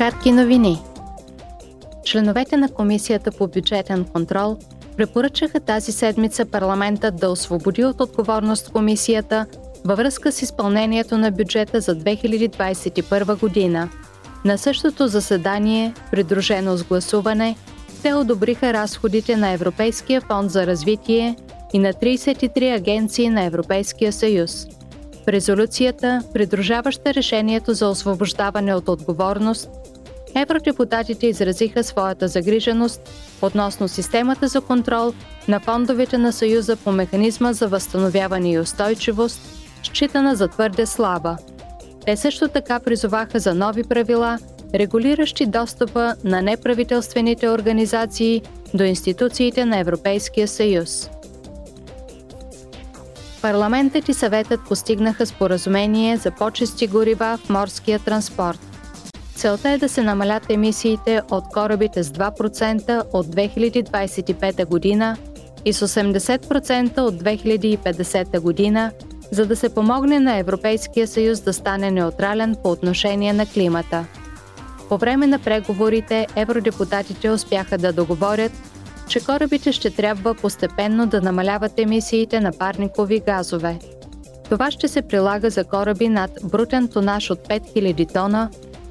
Кратки новини. Членовете на Комисията по бюджетен контрол препоръчаха тази седмица парламентът да освободи от отговорност комисията във връзка с изпълнението на бюджета за 2021 година. На същото заседание, придружено с гласуване, те одобриха разходите на Европейския фонд за развитие и на 33 агенции на Европейския съюз. В резолюцията, придружаваща решението за освобождаване от отговорност, евродепутатите изразиха своята загриженост относно системата за контрол на фондовете на Съюза по механизма за възстановяване и устойчивост, считана за твърде слаба. Те също така призоваха за нови правила, регулиращи достъпа на неправителствените организации до институциите на Европейския съюз. Парламентът и съветът постигнаха споразумение за по-чисти горива в морския транспорт. Целта е да се намалят емисиите от корабите с 2% от 2025 година и с 80% от 2050 година, за да се помогне на Европейския съюз да стане неутрален по отношение на климата. По време на преговорите евродепутатите успяха да договорят, че корабите ще трябва постепенно да намаляват емисиите на парникови газове. Това ще се прилага за кораби над брутен тонаж от 5000 тона,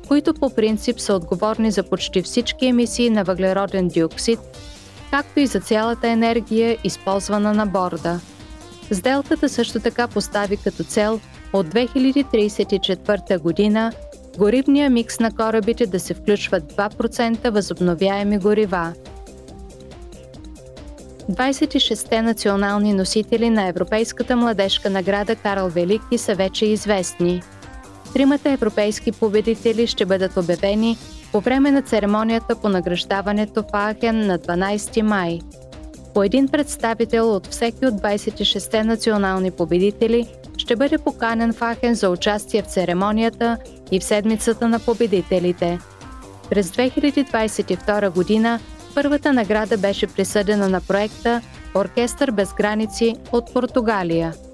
които по принцип са отговорни за почти всички емисии на въглероден диоксид, както и за цялата енергия, използвана на борда. Сделката също така постави като цел от 2034 година горивния микс на корабите да се включват 2% възобновяеми горива. 26-те национални носители на Европейската младежка награда Карл Велики са вече известни. Тримата европейски победители ще бъдат обявени по време на церемонията по награждаването в Ахен на 12 май. По един представител от всеки от 26-те национални победители ще бъде поканен в Ахен за участие в церемонията и в седмицата на победителите. През 2022 година Първата награда беше присъдена на проекта Оркестър без граници от Португалия –